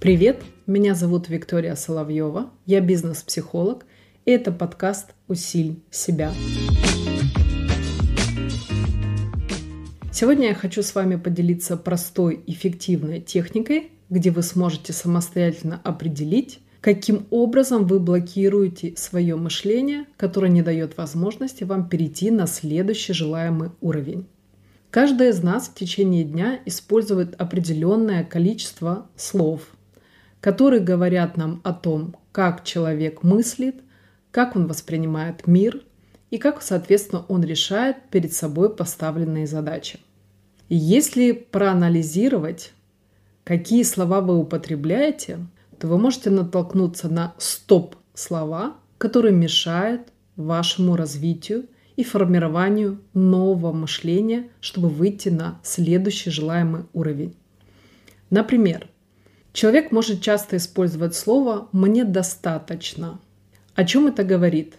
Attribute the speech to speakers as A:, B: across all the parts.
A: Привет, меня зовут Виктория Соловьева, я бизнес-психолог, и это подкаст «Усиль себя». Сегодня я хочу с вами поделиться простой, эффективной техникой, где вы сможете самостоятельно определить, каким образом вы блокируете свое мышление, которое не дает возможности вам перейти на следующий желаемый уровень. Каждый из нас в течение дня использует определенное количество слов, которые говорят нам о том, как человек мыслит, как он воспринимает мир и как, соответственно, он решает перед собой поставленные задачи. И если проанализировать, какие слова вы употребляете, то вы можете натолкнуться на стоп-слова, которые мешают вашему развитию и формированию нового мышления, чтобы выйти на следующий желаемый уровень. Например, человек может часто использовать слово «мне достаточно». О чем это говорит?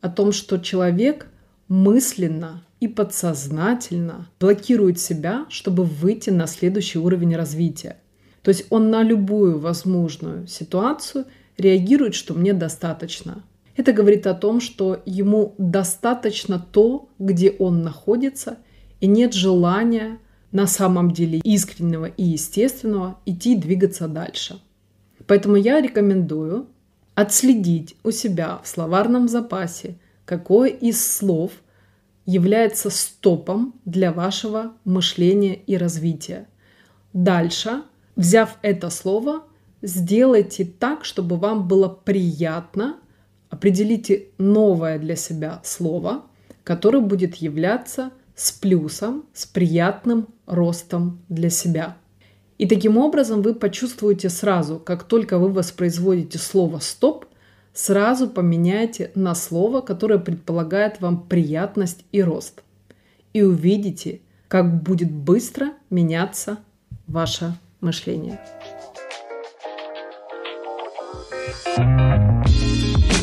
A: О том, что человек мысленно и подсознательно блокирует себя, чтобы выйти на следующий уровень развития. То есть он на любую возможную ситуацию реагирует, что мне достаточно. Это говорит о том, что ему достаточно то, где он находится, и нет желания на самом деле искреннего и естественного идти двигаться дальше. Поэтому я рекомендую отследить у себя в словарном запасе, какое из слов является стопом для вашего мышления и развития. Дальше, взяв это слово, сделайте так, чтобы вам было приятно, определите новое для себя слово, которое будет являться с плюсом, с приятным ростом для себя. И таким образом вы почувствуете сразу, как только вы воспроизводите слово «стоп», сразу поменяйте на слово, которое предполагает вам приятность и рост. И увидите, как будет быстро меняться ваше мышление. thank you